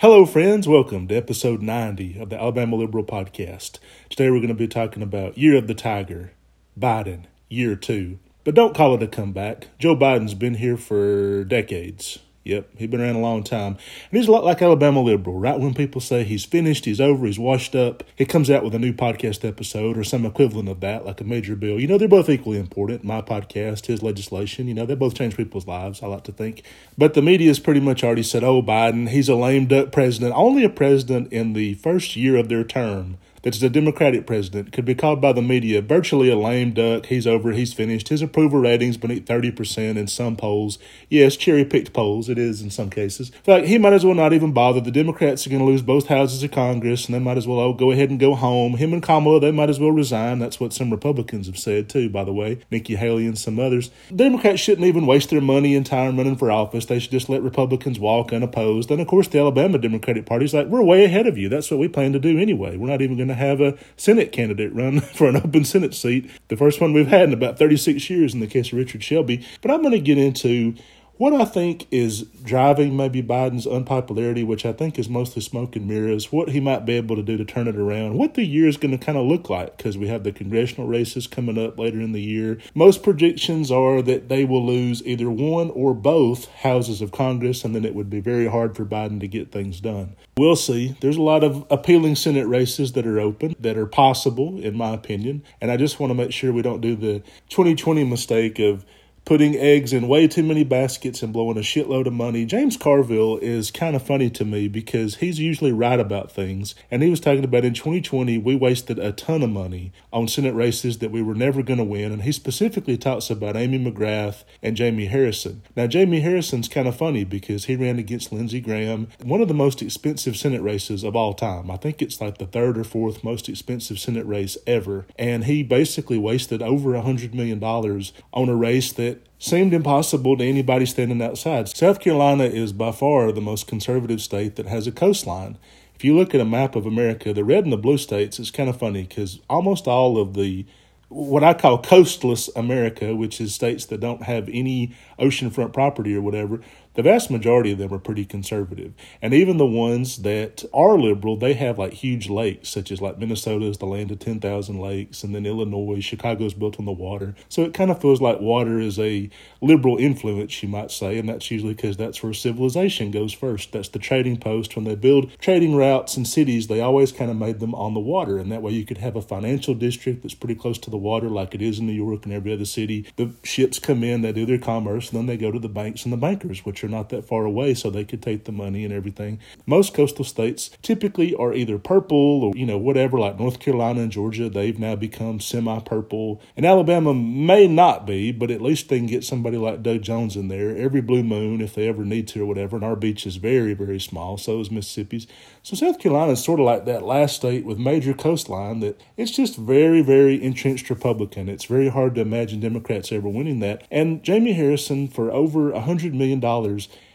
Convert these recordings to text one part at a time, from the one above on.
Hello, friends. Welcome to episode 90 of the Alabama Liberal Podcast. Today we're going to be talking about Year of the Tiger, Biden, Year 2. But don't call it a comeback. Joe Biden's been here for decades. Yep, he's been around a long time. And he's a lot like Alabama Liberal. Right when people say he's finished, he's over, he's washed up, he comes out with a new podcast episode or some equivalent of that, like a major bill. You know, they're both equally important. My podcast, his legislation, you know, they both change people's lives, I like to think. But the media's pretty much already said, oh, Biden, he's a lame duck president. Only a president in the first year of their term that's the Democratic president could be called by the media virtually a lame duck. He's over, he's finished. His approval ratings beneath 30% in some polls. Yes, cherry picked polls, it is in some cases. In fact, he might as well not even bother. The Democrats are going to lose both houses of Congress, and they might as well go ahead and go home. Him and Kamala, they might as well resign. That's what some Republicans have said, too, by the way. Nikki Haley and some others. The Democrats shouldn't even waste their money and time running for office. They should just let Republicans walk unopposed. And of course, the Alabama Democratic Party's like, we're way ahead of you. That's what we plan to do anyway. We're not even going to have a Senate candidate run for an open Senate seat, the first one we've had in about 36 years in the case of Richard Shelby. But I'm going to get into what I think is driving maybe Biden's unpopularity, which I think is mostly smoke and mirrors, what he might be able to do to turn it around, what the year is going to kind of look like, because we have the congressional races coming up later in the year. Most predictions are that they will lose either one or both houses of Congress, and then it would be very hard for Biden to get things done. We'll see. There's a lot of appealing Senate races that are open, that are possible, in my opinion, and I just want to make sure we don't do the 2020 mistake of putting eggs in way too many baskets and blowing a shitload of money. James Carville is kind of funny to me because he's usually right about things. And he was talking about in 2020, we wasted a ton of money on Senate races that we were never going to win. And he specifically talks about Amy McGrath and Jamie Harrison. Now, Jamie Harrison's kind of funny because he ran against Lindsey Graham, one of the most expensive Senate races of all time. I think it's like the third or fourth most expensive Senate race ever. And he basically wasted over a $100 million on a race that seemed impossible to anybody standing outside. South Carolina is by far the most conservative state that has a coastline. If you look at a map of America, the red and the blue states, it's kind of funny because almost all of the what I call coastless America, which is states that don't have any oceanfront property or whatever, the vast majority of them are pretty conservative. And even the ones that are liberal, they have like huge lakes, such as like Minnesota is the land of 10,000 lakes, and then Illinois, Chicago's built on the water. So it kind of feels like water is a liberal influence, you might say, and that's usually because that's where civilization goes first. That's the trading post. When they build trading routes and cities, they always kind of made them on the water, and that way you could have a financial district that's pretty close to the water, like it is in New York and every other city. The ships come in, they do their commerce, and then they go to the banks and the bankers, which are not that far away, so they could take the money and everything. Most coastal states typically are either purple or, you know, whatever, like North Carolina and Georgia, they've now become semi purple. And Alabama may not be, but at least they can get somebody like Doug Jones in there every blue moon if they ever need to or whatever. And our beach is very, very small, so is Mississippi's. So South Carolina is sort of like that last state with major coastline that it's just very, very entrenched Republican. It's very hard to imagine Democrats ever winning that. And Jamie Harrison, for over a $100 million,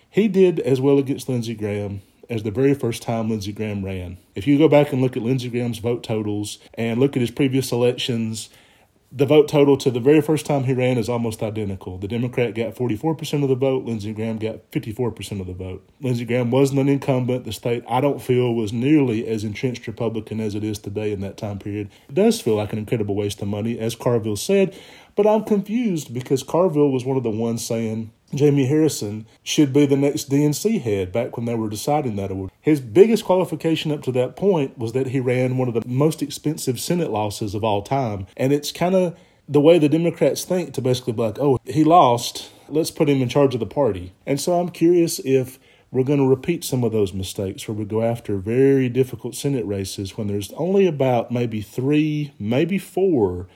he did as well against Lindsey Graham as the very first time Lindsey Graham ran. If you go back and look at Lindsey Graham's vote totals and look at his previous elections, the vote total to the very first time he ran is almost identical. The Democrat got 44% of the vote, Lindsey Graham got 54% of the vote. Lindsey Graham wasn't an incumbent. The state, I don't feel, was nearly as entrenched Republican as it is today in that time period. It does feel like an incredible waste of money, as Carville said, but I'm confused because Carville was one of the ones saying, Jamie Harrison should be the next DNC head back when they were deciding that award. His biggest qualification up to that point was that he ran one of the most expensive Senate losses of all time. And it's kind of the way the Democrats think to basically be like, oh, he lost, let's put him in charge of the party. And so I'm curious if we're going to repeat some of those mistakes where we go after very difficult Senate races when there's only about maybe three, maybe four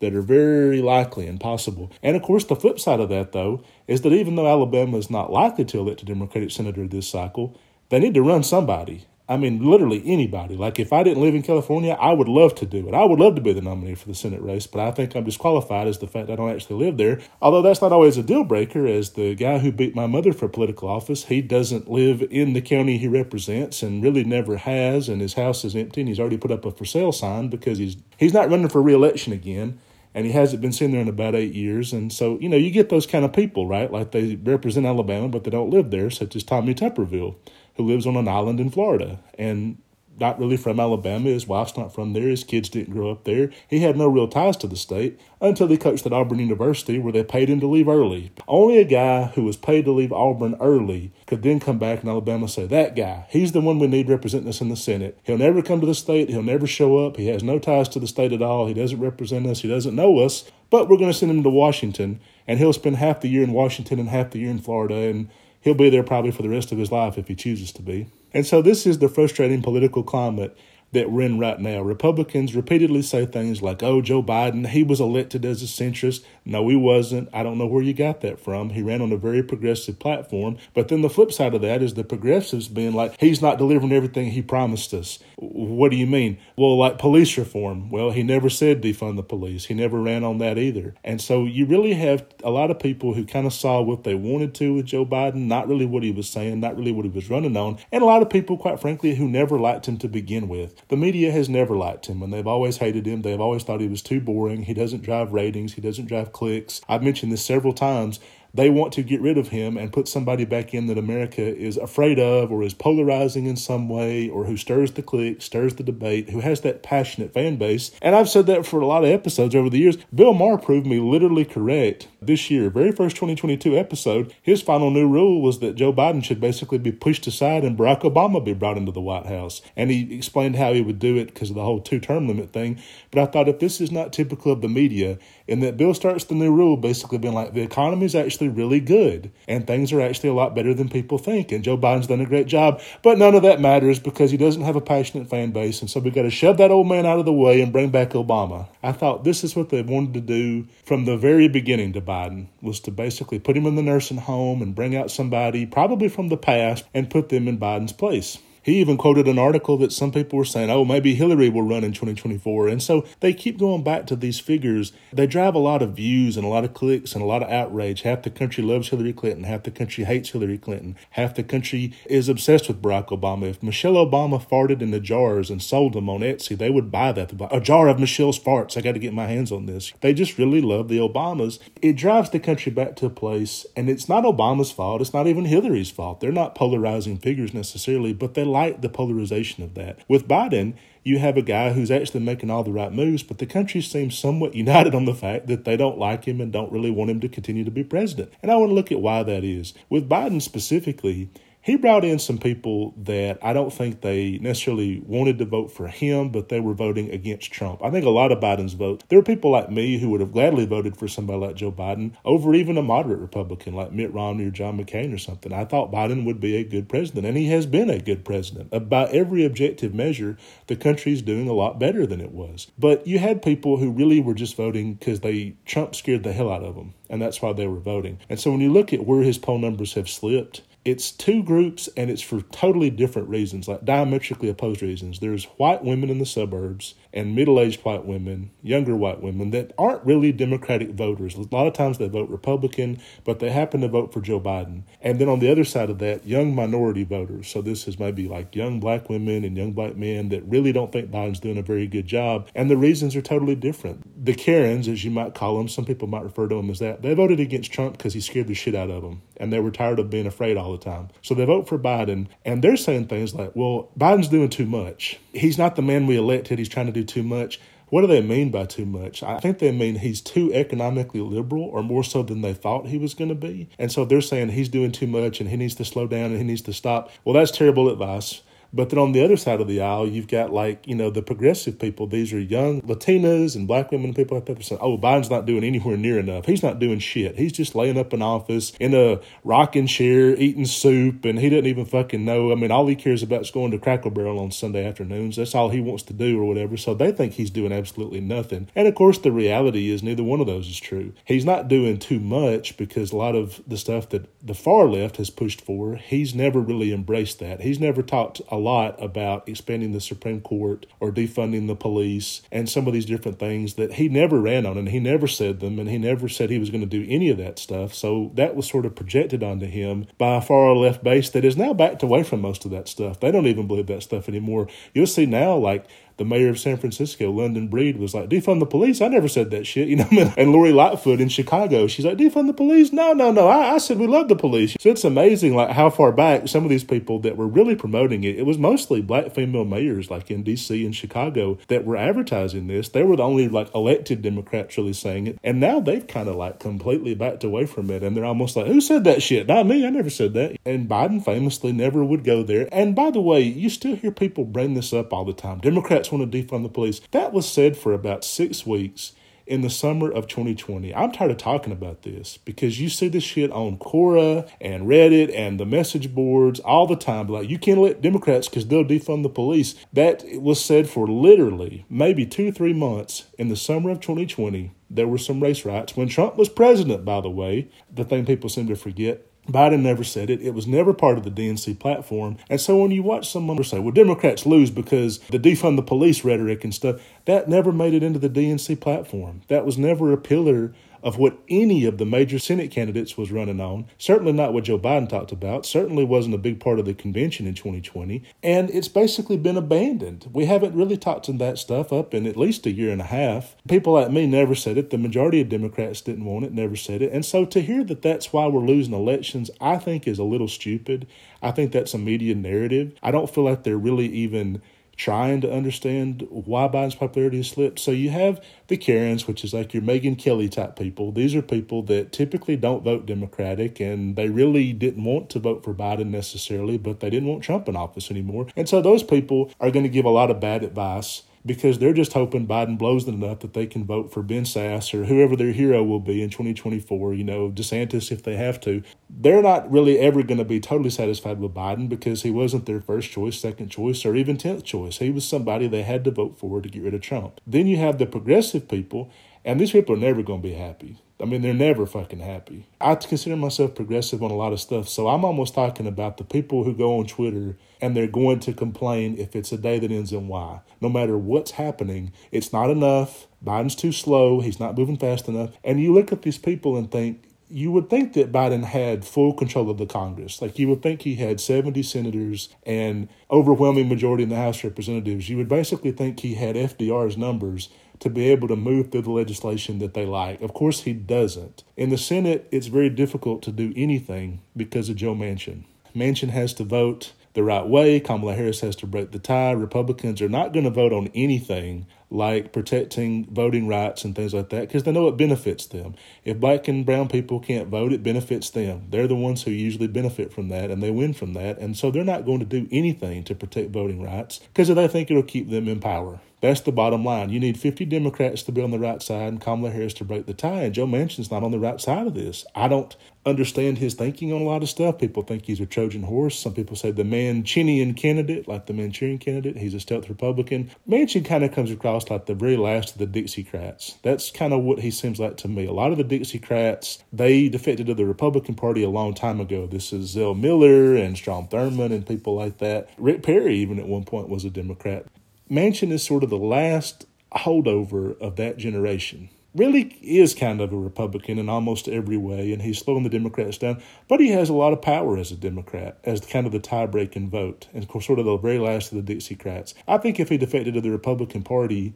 that are very likely and possible. And of course, the flip side of that, though, is that even though Alabama is not likely to elect a Democratic senator this cycle, they need to run somebody. I mean, literally anybody. Like, if I didn't live in California, I would love to do it. I would love to be the nominee for the Senate race, but I think I'm disqualified as the fact I don't actually live there. Although that's not always a deal breaker, as the guy who beat my mother for political office, he doesn't live in the county he represents and really never has, and his house is empty, and he's already put up a for sale sign because he's he's not running for reelection again and he hasn't been sitting there in about eight years. And so, you know, you get those kind of people, right? Like they represent Alabama, but they don't live there, such as Tommy Tuberville, who lives on an island in Florida. And not really from Alabama. His wife's not from there. His kids didn't grow up there. He had no real ties to the state until he coached at Auburn University, where they paid him to leave early. Only a guy who was paid to leave Auburn early could then come back in Alabama and say, That guy, he's the one we need representing us in the Senate. He'll never come to the state. He'll never show up. He has no ties to the state at all. He doesn't represent us. He doesn't know us. But we're going to send him to Washington, and he'll spend half the year in Washington and half the year in Florida. And he'll be there probably for the rest of his life if he chooses to be. And so this is the frustrating political climate that we're in right now. Republicans repeatedly say things like, oh, Joe Biden, he was elected as a centrist. No, he wasn't. I don't know where you got that from. He ran on a very progressive platform. But then the flip side of that is the progressives being like, he's not delivering everything he promised us. What do you mean? Well, like police reform. Well, he never said defund the police. He never ran on that either. And so you really have a lot of people who kind of saw what they wanted to with Joe Biden, not really what he was saying, not really what he was running on. And a lot of people, quite frankly, who never liked him to begin with. The media has never liked him, and they've always hated him. They've always thought he was too boring. He doesn't drive ratings. He doesn't drive clicks. I've mentioned this several times they want to get rid of him and put somebody back in that America is afraid of or is polarizing in some way or who stirs the clique, stirs the debate, who has that passionate fan base. And I've said that for a lot of episodes over the years. Bill Maher proved me literally correct this year. Very first 2022 episode, his final new rule was that Joe Biden should basically be pushed aside and Barack Obama be brought into the White House. And he explained how he would do it because of the whole two term limit thing. But I thought if this is not typical of the media, and that Bill starts the new rule basically being like the economy is actually really good and things are actually a lot better than people think. And Joe Biden's done a great job, but none of that matters because he doesn't have a passionate fan base. And so we've got to shove that old man out of the way and bring back Obama. I thought this is what they wanted to do from the very beginning to Biden was to basically put him in the nursing home and bring out somebody probably from the past and put them in Biden's place. He even quoted an article that some people were saying, oh, maybe Hillary will run in 2024. And so they keep going back to these figures. They drive a lot of views and a lot of clicks and a lot of outrage. Half the country loves Hillary Clinton, half the country hates Hillary Clinton, half the country is obsessed with Barack Obama. If Michelle Obama farted in the jars and sold them on Etsy, they would buy that. A jar of Michelle's farts. I got to get my hands on this. They just really love the Obamas. It drives the country back to a place, and it's not Obama's fault. It's not even Hillary's fault. They're not polarizing figures necessarily, but they like the polarization of that. With Biden, you have a guy who's actually making all the right moves, but the country seems somewhat united on the fact that they don't like him and don't really want him to continue to be president. And I want to look at why that is. With Biden specifically, he brought in some people that I don't think they necessarily wanted to vote for him, but they were voting against Trump. I think a lot of Biden's vote, there were people like me who would have gladly voted for somebody like Joe Biden over even a moderate Republican like Mitt Romney or John McCain or something. I thought Biden would be a good president, and he has been a good president. Uh, by every objective measure, the country's doing a lot better than it was. But you had people who really were just voting because they Trump scared the hell out of them, and that's why they were voting. And so when you look at where his poll numbers have slipped, it's two groups and it's for totally different reasons, like diametrically opposed reasons. There's white women in the suburbs and middle aged white women, younger white women that aren't really Democratic voters. A lot of times they vote Republican, but they happen to vote for Joe Biden. And then on the other side of that, young minority voters. So this is maybe like young black women and young black men that really don't think Biden's doing a very good job. And the reasons are totally different. The Karens, as you might call them, some people might refer to them as that, they voted against Trump because he scared the shit out of them. And they were tired of being afraid all the time. So they vote for Biden. And they're saying things like, well, Biden's doing too much. He's not the man we elected. He's trying to do too much. What do they mean by too much? I think they mean he's too economically liberal or more so than they thought he was going to be. And so they're saying he's doing too much and he needs to slow down and he needs to stop. Well, that's terrible advice. But then on the other side of the aisle, you've got like, you know, the progressive people. These are young Latinas and black women and people like that saying, oh, Biden's not doing anywhere near enough. He's not doing shit. He's just laying up in office in a rocking chair, eating soup, and he doesn't even fucking know. I mean, all he cares about is going to Cracker Barrel on Sunday afternoons. That's all he wants to do or whatever. So they think he's doing absolutely nothing. And of course, the reality is neither one of those is true. He's not doing too much because a lot of the stuff that the far left has pushed for, he's never really embraced that. He's never talked a lot about expanding the Supreme Court or defunding the police and some of these different things that he never ran on and he never said them and he never said he was going to do any of that stuff. So that was sort of projected onto him by a far left base that is now backed away from most of that stuff. They don't even believe that stuff anymore. You'll see now, like, the mayor of San Francisco, London Breed, was like, defund the police. I never said that shit, you know. and Lori Lightfoot in Chicago, she's like, defund the police. No, no, no. I, I said we love the police. So it's amazing, like how far back some of these people that were really promoting it. It was mostly black female mayors, like in D.C. and Chicago, that were advertising this. They were the only like elected Democrats really saying it, and now they've kind of like completely backed away from it, and they're almost like, who said that shit? Not me. I never said that. And Biden famously never would go there. And by the way, you still hear people bring this up all the time. Democrats want to defund the police. That was said for about six weeks in the summer of 2020. I'm tired of talking about this because you see this shit on Quora and Reddit and the message boards all the time. Like, you can't let Democrats because they'll defund the police. That was said for literally maybe two, three months in the summer of 2020. There were some race riots. When Trump was president, by the way, the thing people seem to forget, Biden never said it. It was never part of the DNC platform. And so when you watch someone say, well, Democrats lose because the defund the police rhetoric and stuff, that never made it into the DNC platform. That was never a pillar of what any of the major Senate candidates was running on. Certainly not what Joe Biden talked about. Certainly wasn't a big part of the convention in 2020. And it's basically been abandoned. We haven't really talked to that stuff up in at least a year and a half. People like me never said it. The majority of Democrats didn't want it, never said it. And so to hear that that's why we're losing elections, I think is a little stupid. I think that's a media narrative. I don't feel like they're really even trying to understand why Biden's popularity has slipped. So you have the Karens, which is like your Megyn Kelly type people. These are people that typically don't vote Democratic and they really didn't want to vote for Biden necessarily, but they didn't want Trump in office anymore. And so those people are going to give a lot of bad advice because they're just hoping Biden blows them enough that they can vote for Ben Sasse or whoever their hero will be in 2024, you know, DeSantis if they have to. They're not really ever going to be totally satisfied with Biden because he wasn't their first choice, second choice, or even 10th choice. He was somebody they had to vote for to get rid of Trump. Then you have the progressive people, and these people are never going to be happy. I mean, they're never fucking happy. I consider myself progressive on a lot of stuff, so I'm almost talking about the people who go on Twitter and they're going to complain if it's a day that ends in Y. No matter what's happening, it's not enough. Biden's too slow. He's not moving fast enough. And you look at these people and think, you would think that Biden had full control of the Congress. Like you would think he had 70 senators and overwhelming majority in the House of Representatives. You would basically think he had FDR's numbers to be able to move through the legislation that they like. Of course, he doesn't. In the Senate, it's very difficult to do anything because of Joe Manchin. Manchin has to vote the right way. Kamala Harris has to break the tie. Republicans are not going to vote on anything like protecting voting rights and things like that because they know it benefits them. If black and brown people can't vote, it benefits them. They're the ones who usually benefit from that and they win from that. And so they're not going to do anything to protect voting rights because they think it'll keep them in power. That's the bottom line. You need 50 Democrats to be on the right side and Kamala Harris to break the tie. And Joe Manchin's not on the right side of this. I don't understand his thinking on a lot of stuff. People think he's a Trojan horse. Some people say the Manchinian candidate, like the Manchurian candidate. He's a stealth Republican. Manchin kind of comes across like the very last of the Dixiecrats. That's kind of what he seems like to me. A lot of the Dixiecrats, they defected to the Republican Party a long time ago. This is Zell Miller and Strom Thurmond and people like that. Rick Perry, even at one point, was a Democrat. Manchin is sort of the last holdover of that generation. Really is kind of a Republican in almost every way, and he's slowing the Democrats down. But he has a lot of power as a Democrat, as kind of the tie-breaking vote, and sort of the very last of the Dixiecrats. I think if he defected to the Republican Party,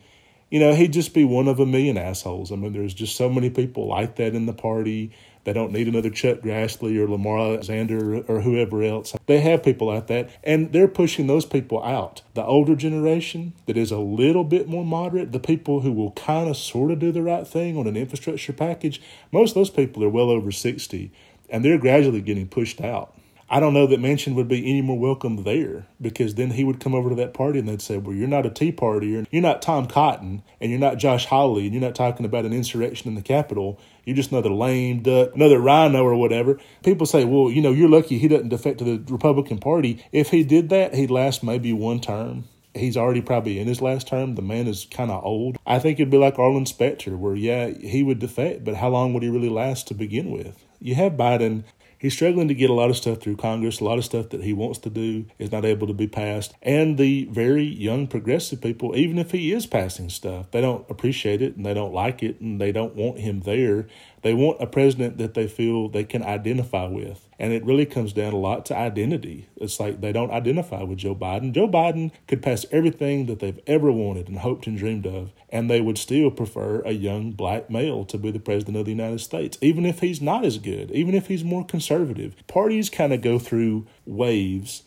you know, he'd just be one of a million assholes. I mean, there's just so many people like that in the party. They don't need another Chuck Grassley or Lamar Alexander or whoever else. They have people like that, and they're pushing those people out. The older generation that is a little bit more moderate, the people who will kind of sort of do the right thing on an infrastructure package, most of those people are well over 60, and they're gradually getting pushed out. I don't know that Manchin would be any more welcome there because then he would come over to that party and they'd say, Well, you're not a Tea Party, you're, not Tom Cotton, and you're not Josh Hawley, and you're not talking about an insurrection in the Capitol. You're just another lame duck, another RINO or whatever. People say, Well, you know, you're lucky he doesn't defect to the Republican Party. If he did that, he'd last maybe one term. He's already probably in his last term. The man is kind of old. I think it'd be like Arlen Specter, where, yeah, he would defect, but how long would he really last to begin with? You have Biden He's struggling to get a lot of stuff through Congress. A lot of stuff that he wants to do is not able to be passed. And the very young progressive people, even if he is passing stuff, they don't appreciate it and they don't like it and they don't want him there. They want a president that they feel they can identify with. And it really comes down a lot to identity. It's like they don't identify with Joe Biden. Joe Biden could pass everything that they've ever wanted and hoped and dreamed of, and they would still prefer a young black male to be the president of the United States, even if he's not as good, even if he's more conservative. Parties kind of go through waves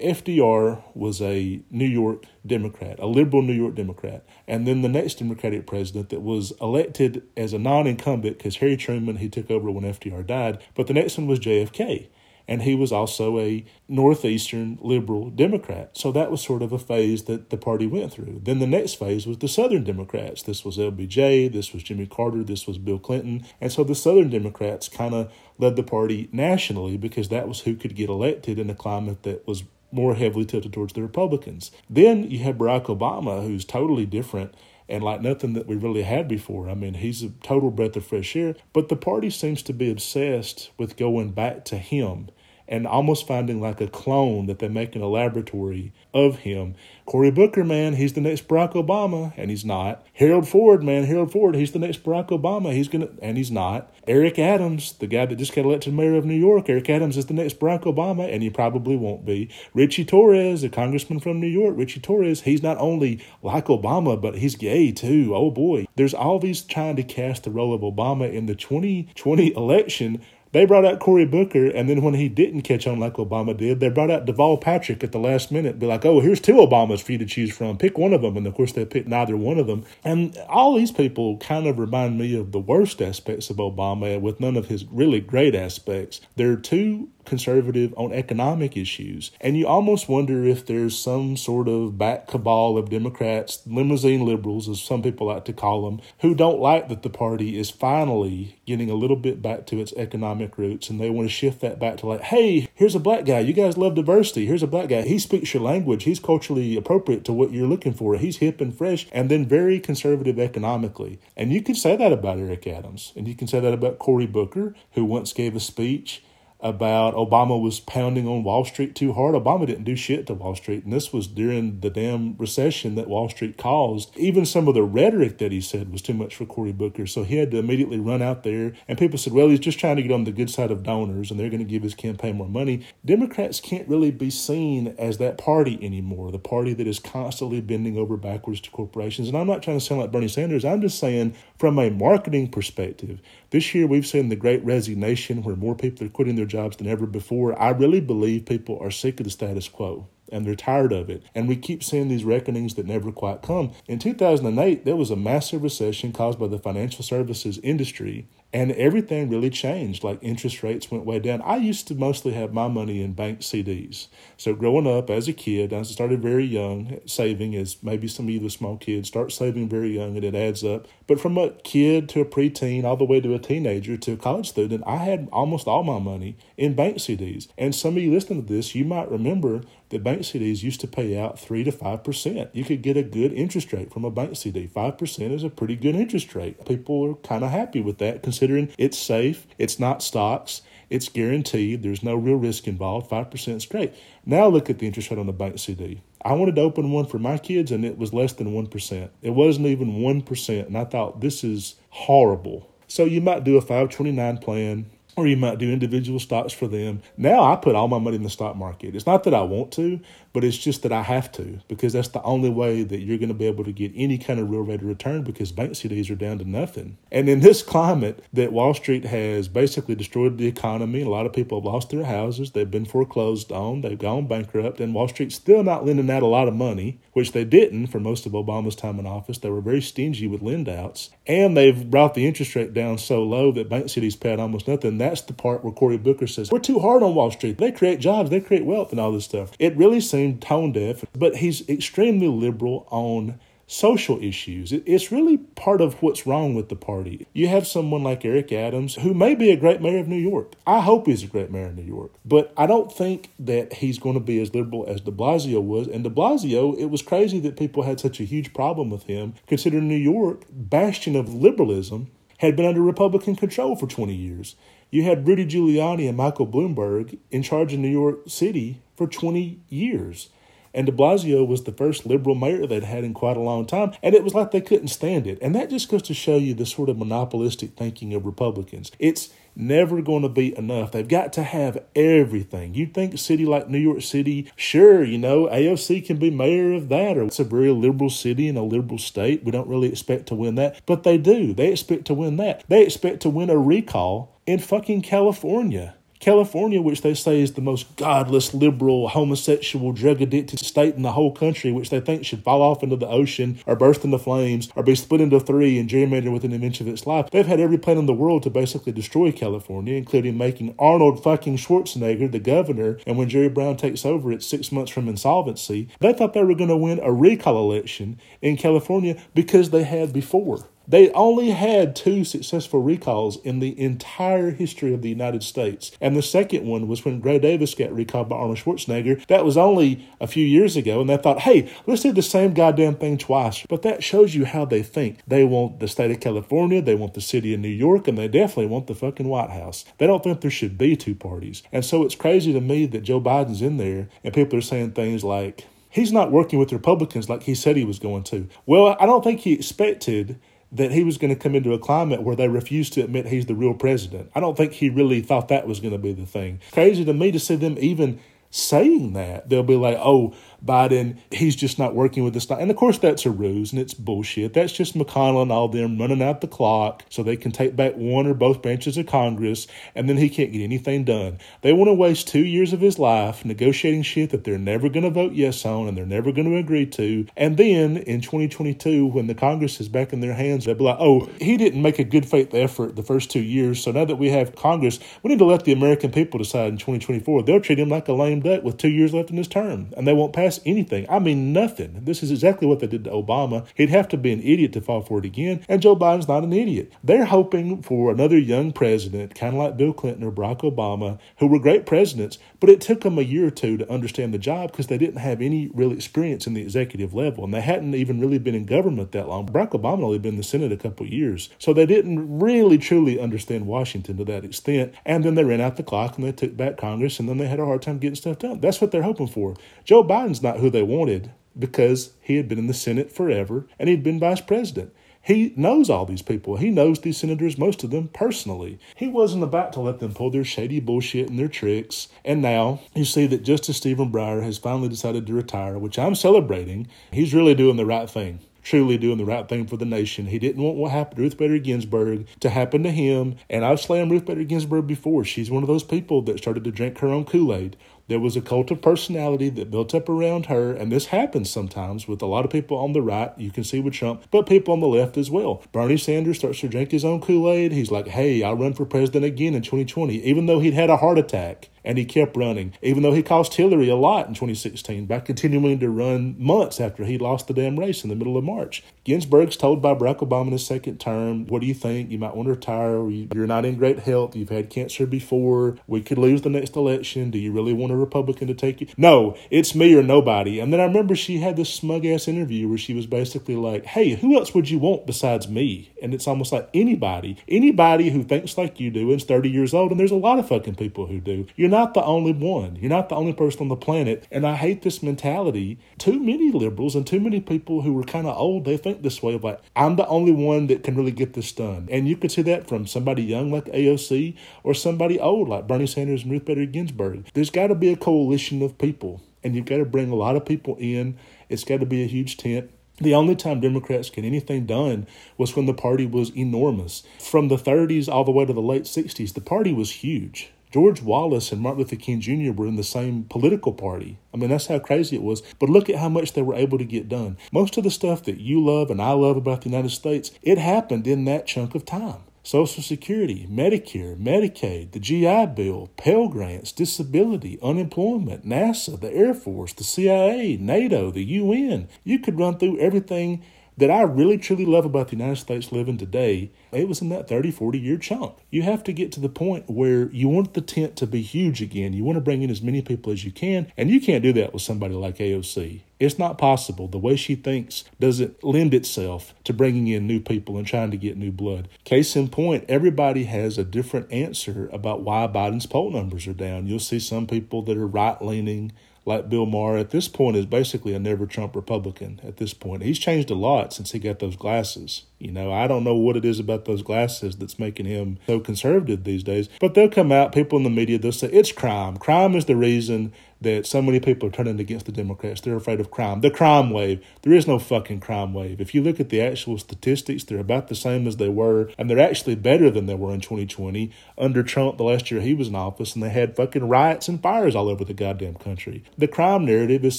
FDR was a New York Democrat, a liberal New York Democrat. And then the next Democratic president that was elected as a non incumbent, because Harry Truman, he took over when FDR died, but the next one was JFK. And he was also a Northeastern liberal Democrat. So that was sort of a phase that the party went through. Then the next phase was the Southern Democrats. This was LBJ, this was Jimmy Carter, this was Bill Clinton. And so the Southern Democrats kind of led the party nationally because that was who could get elected in a climate that was more heavily tilted towards the Republicans. Then you have Barack Obama, who's totally different and like nothing that we really had before. I mean, he's a total breath of fresh air, but the party seems to be obsessed with going back to him and almost finding like a clone that they make in a laboratory of him. Cory Booker, man, he's the next Barack Obama, and he's not. Harold Ford, man, Harold Ford, he's the next Barack Obama, he's gonna, and he's not. Eric Adams, the guy that just got elected mayor of New York, Eric Adams is the next Barack Obama, and he probably won't be. Richie Torres, the congressman from New York, Richie Torres, he's not only like Obama, but he's gay too. Oh boy, there's all these trying to cast the role of Obama in the 2020 election they brought out Cory Booker, and then when he didn't catch on like Obama did, they brought out Deval Patrick at the last minute, be like, oh, here's two Obamas for you to choose from. Pick one of them. And of course, they picked neither one of them. And all these people kind of remind me of the worst aspects of Obama with none of his really great aspects. They're too conservative on economic issues. And you almost wonder if there's some sort of back cabal of Democrats, limousine liberals, as some people like to call them, who don't like that the party is finally getting a little bit back to its economic roots and they want to shift that back to like, hey, here's a black guy. You guys love diversity. Here's a black guy. He speaks your language. He's culturally appropriate to what you're looking for. He's hip and fresh and then very conservative economically. And you can say that about Eric Adams. And you can say that about Cory Booker, who once gave a speech about Obama was pounding on Wall Street too hard. Obama didn't do shit to Wall Street. And this was during the damn recession that Wall Street caused. Even some of the rhetoric that he said was too much for Cory Booker. So he had to immediately run out there. And people said, well, he's just trying to get on the good side of donors and they're going to give his campaign more money. Democrats can't really be seen as that party anymore, the party that is constantly bending over backwards to corporations. And I'm not trying to sound like Bernie Sanders. I'm just saying, from a marketing perspective, this year we've seen the great resignation where more people are quitting their jobs than ever before. I really believe people are sick of the status quo and they're tired of it. And we keep seeing these reckonings that never quite come. In 2008, there was a massive recession caused by the financial services industry, and everything really changed. Like interest rates went way down. I used to mostly have my money in bank CDs. So growing up as a kid, I started very young, saving as maybe some of you the small kids start saving very young and it adds up. But from a kid to a preteen, all the way to a teenager to a college student, I had almost all my money in bank CDs. And some of you listening to this, you might remember that bank CDs used to pay out 3 to 5%. You could get a good interest rate from a bank CD. 5% is a pretty good interest rate. People are kind of happy with that considering it's safe, it's not stocks, it's guaranteed, there's no real risk involved. 5% is great. Now look at the interest rate on the bank CD. I wanted to open one for my kids and it was less than 1%. It wasn't even 1%. And I thought, this is horrible. So you might do a 529 plan or you might do individual stocks for them. Now I put all my money in the stock market. It's not that I want to, but it's just that I have to because that's the only way that you're going to be able to get any kind of real rate of return because bank CDs are down to nothing. And in this climate that Wall Street has basically destroyed the economy, a lot of people have lost their houses, they've been foreclosed on, they've gone bankrupt, and Wall Street's still not lending out a lot of money, which they didn't for most of Obama's time in office. They were very stingy with lend outs, and they've brought the interest rate down so low that bank CDs pay almost nothing. That's the part where Cory Booker says, We're too hard on Wall Street. They create jobs, they create wealth, and all this stuff. It really seems tone deaf, but he's extremely liberal on social issues. It's really part of what's wrong with the party. You have someone like Eric Adams, who may be a great mayor of New York. I hope he's a great mayor of New York, but I don't think that he's going to be as liberal as de Blasio was. And de Blasio, it was crazy that people had such a huge problem with him, considering New York, bastion of liberalism, had been under Republican control for 20 years. You had Rudy Giuliani and Michael Bloomberg in charge of New York City for 20 years. And de Blasio was the first liberal mayor they'd had in quite a long time. And it was like they couldn't stand it. And that just goes to show you the sort of monopolistic thinking of Republicans. It's never going to be enough. They've got to have everything. You think a city like New York City, sure, you know, AOC can be mayor of that, or it's a very liberal city in a liberal state. We don't really expect to win that, but they do. They expect to win that. They expect to win a recall in fucking California. California, which they say is the most godless, liberal, homosexual, drug addicted state in the whole country, which they think should fall off into the ocean or burst into flames or be split into three and gerrymandered within an inch of its life. They've had every plan in the world to basically destroy California, including making Arnold fucking Schwarzenegger the governor. And when Jerry Brown takes over, it's six months from insolvency. They thought they were going to win a recall election in California because they had before. They only had two successful recalls in the entire history of the United States. And the second one was when Gray Davis got recalled by Arnold Schwarzenegger. That was only a few years ago. And they thought, hey, let's do the same goddamn thing twice. But that shows you how they think. They want the state of California, they want the city of New York, and they definitely want the fucking White House. They don't think there should be two parties. And so it's crazy to me that Joe Biden's in there and people are saying things like, he's not working with Republicans like he said he was going to. Well, I don't think he expected that he was going to come into a climate where they refused to admit he's the real president. I don't think he really thought that was going to be the thing. Crazy to me to see them even saying that. They'll be like, oh, Biden, he's just not working with this. And of course, that's a ruse and it's bullshit. That's just McConnell and all them running out the clock so they can take back one or both branches of Congress and then he can't get anything done. They want to waste two years of his life negotiating shit that they're never going to vote yes on and they're never going to agree to. And then in 2022, when the Congress is back in their hands, they'll be like, oh, he didn't make a good faith effort the first two years. So now that we have Congress, we need to let the American people decide in 2024. They'll treat him like a lame duck with two years left in his term and they won't pass anything. I mean, nothing. This is exactly what they did to Obama. He'd have to be an idiot to fall for it again, and Joe Biden's not an idiot. They're hoping for another young president, kind of like Bill Clinton or Barack Obama, who were great presidents, but it took them a year or two to understand the job because they didn't have any real experience in the executive level, and they hadn't even really been in government that long. Barack Obama had only been in the Senate a couple years, so they didn't really truly understand Washington to that extent. And then they ran out the clock and they took back Congress, and then they had a hard time getting stuff done. That's what they're hoping for. Joe Biden's not who they wanted because he had been in the Senate forever and he'd been vice president. He knows all these people. He knows these senators, most of them, personally. He wasn't about to let them pull their shady bullshit and their tricks. And now you see that Justice Stephen Breyer has finally decided to retire, which I'm celebrating. He's really doing the right thing truly doing the right thing for the nation. He didn't want what happened to Ruth Bader Ginsburg to happen to him. And I've slammed Ruth Bader Ginsburg before. She's one of those people that started to drink her own Kool Aid. There was a cult of personality that built up around her, and this happens sometimes with a lot of people on the right. You can see with Trump, but people on the left as well. Bernie Sanders starts to drink his own Kool Aid. He's like, hey, I'll run for president again in 2020, even though he'd had a heart attack and he kept running, even though he cost Hillary a lot in 2016 by continuing to run months after he lost the damn race in the middle of March. Ginsburg's told by Barack Obama in his second term, What do you think? You might want to retire. You're not in great health. You've had cancer before. We could lose the next election. Do you really want a Republican to take you? No, it's me or nobody. And then I remember she had this smug ass interview where she was basically like, Hey, who else would you want besides me? And it's almost like anybody, anybody who thinks like you do and is 30 years old. And there's a lot of fucking people who do. You're not the only one. You're not the only person on the planet. And I hate this mentality. Too many liberals and too many people who are kind of old, they think this way of like, I'm the only one that can really get this done. And you could see that from somebody young like AOC or somebody old like Bernie Sanders and Ruth Bader Ginsburg. There's got to be a coalition of people. And you've got to bring a lot of people in. It's got to be a huge tent. The only time Democrats get anything done was when the party was enormous. From the 30s all the way to the late 60s, the party was huge. George Wallace and Martin Luther King Jr. were in the same political party. I mean, that's how crazy it was. But look at how much they were able to get done. Most of the stuff that you love and I love about the United States, it happened in that chunk of time. Social Security, Medicare, Medicaid, the GI Bill, Pell Grants, disability, unemployment, NASA, the Air Force, the CIA, NATO, the UN. You could run through everything that I really truly love about the United States living today, it was in that 30, 40 year chunk. You have to get to the point where you want the tent to be huge again. You want to bring in as many people as you can, and you can't do that with somebody like AOC. It's not possible. The way she thinks doesn't lend itself to bringing in new people and trying to get new blood. Case in point, everybody has a different answer about why Biden's poll numbers are down. You'll see some people that are right leaning, like Bill Maher at this point is basically a never Trump Republican at this point. He's changed a lot since he got those glasses. You know, I don't know what it is about those glasses that's making him so conservative these days, but they'll come out, people in the media, they'll say it's crime. Crime is the reason that so many people are turning against the Democrats. They're afraid of crime. The crime wave. There is no fucking crime wave. If you look at the actual statistics, they're about the same as they were, and they're actually better than they were in 2020 under Trump the last year he was in office, and they had fucking riots and fires all over the goddamn country. The crime narrative is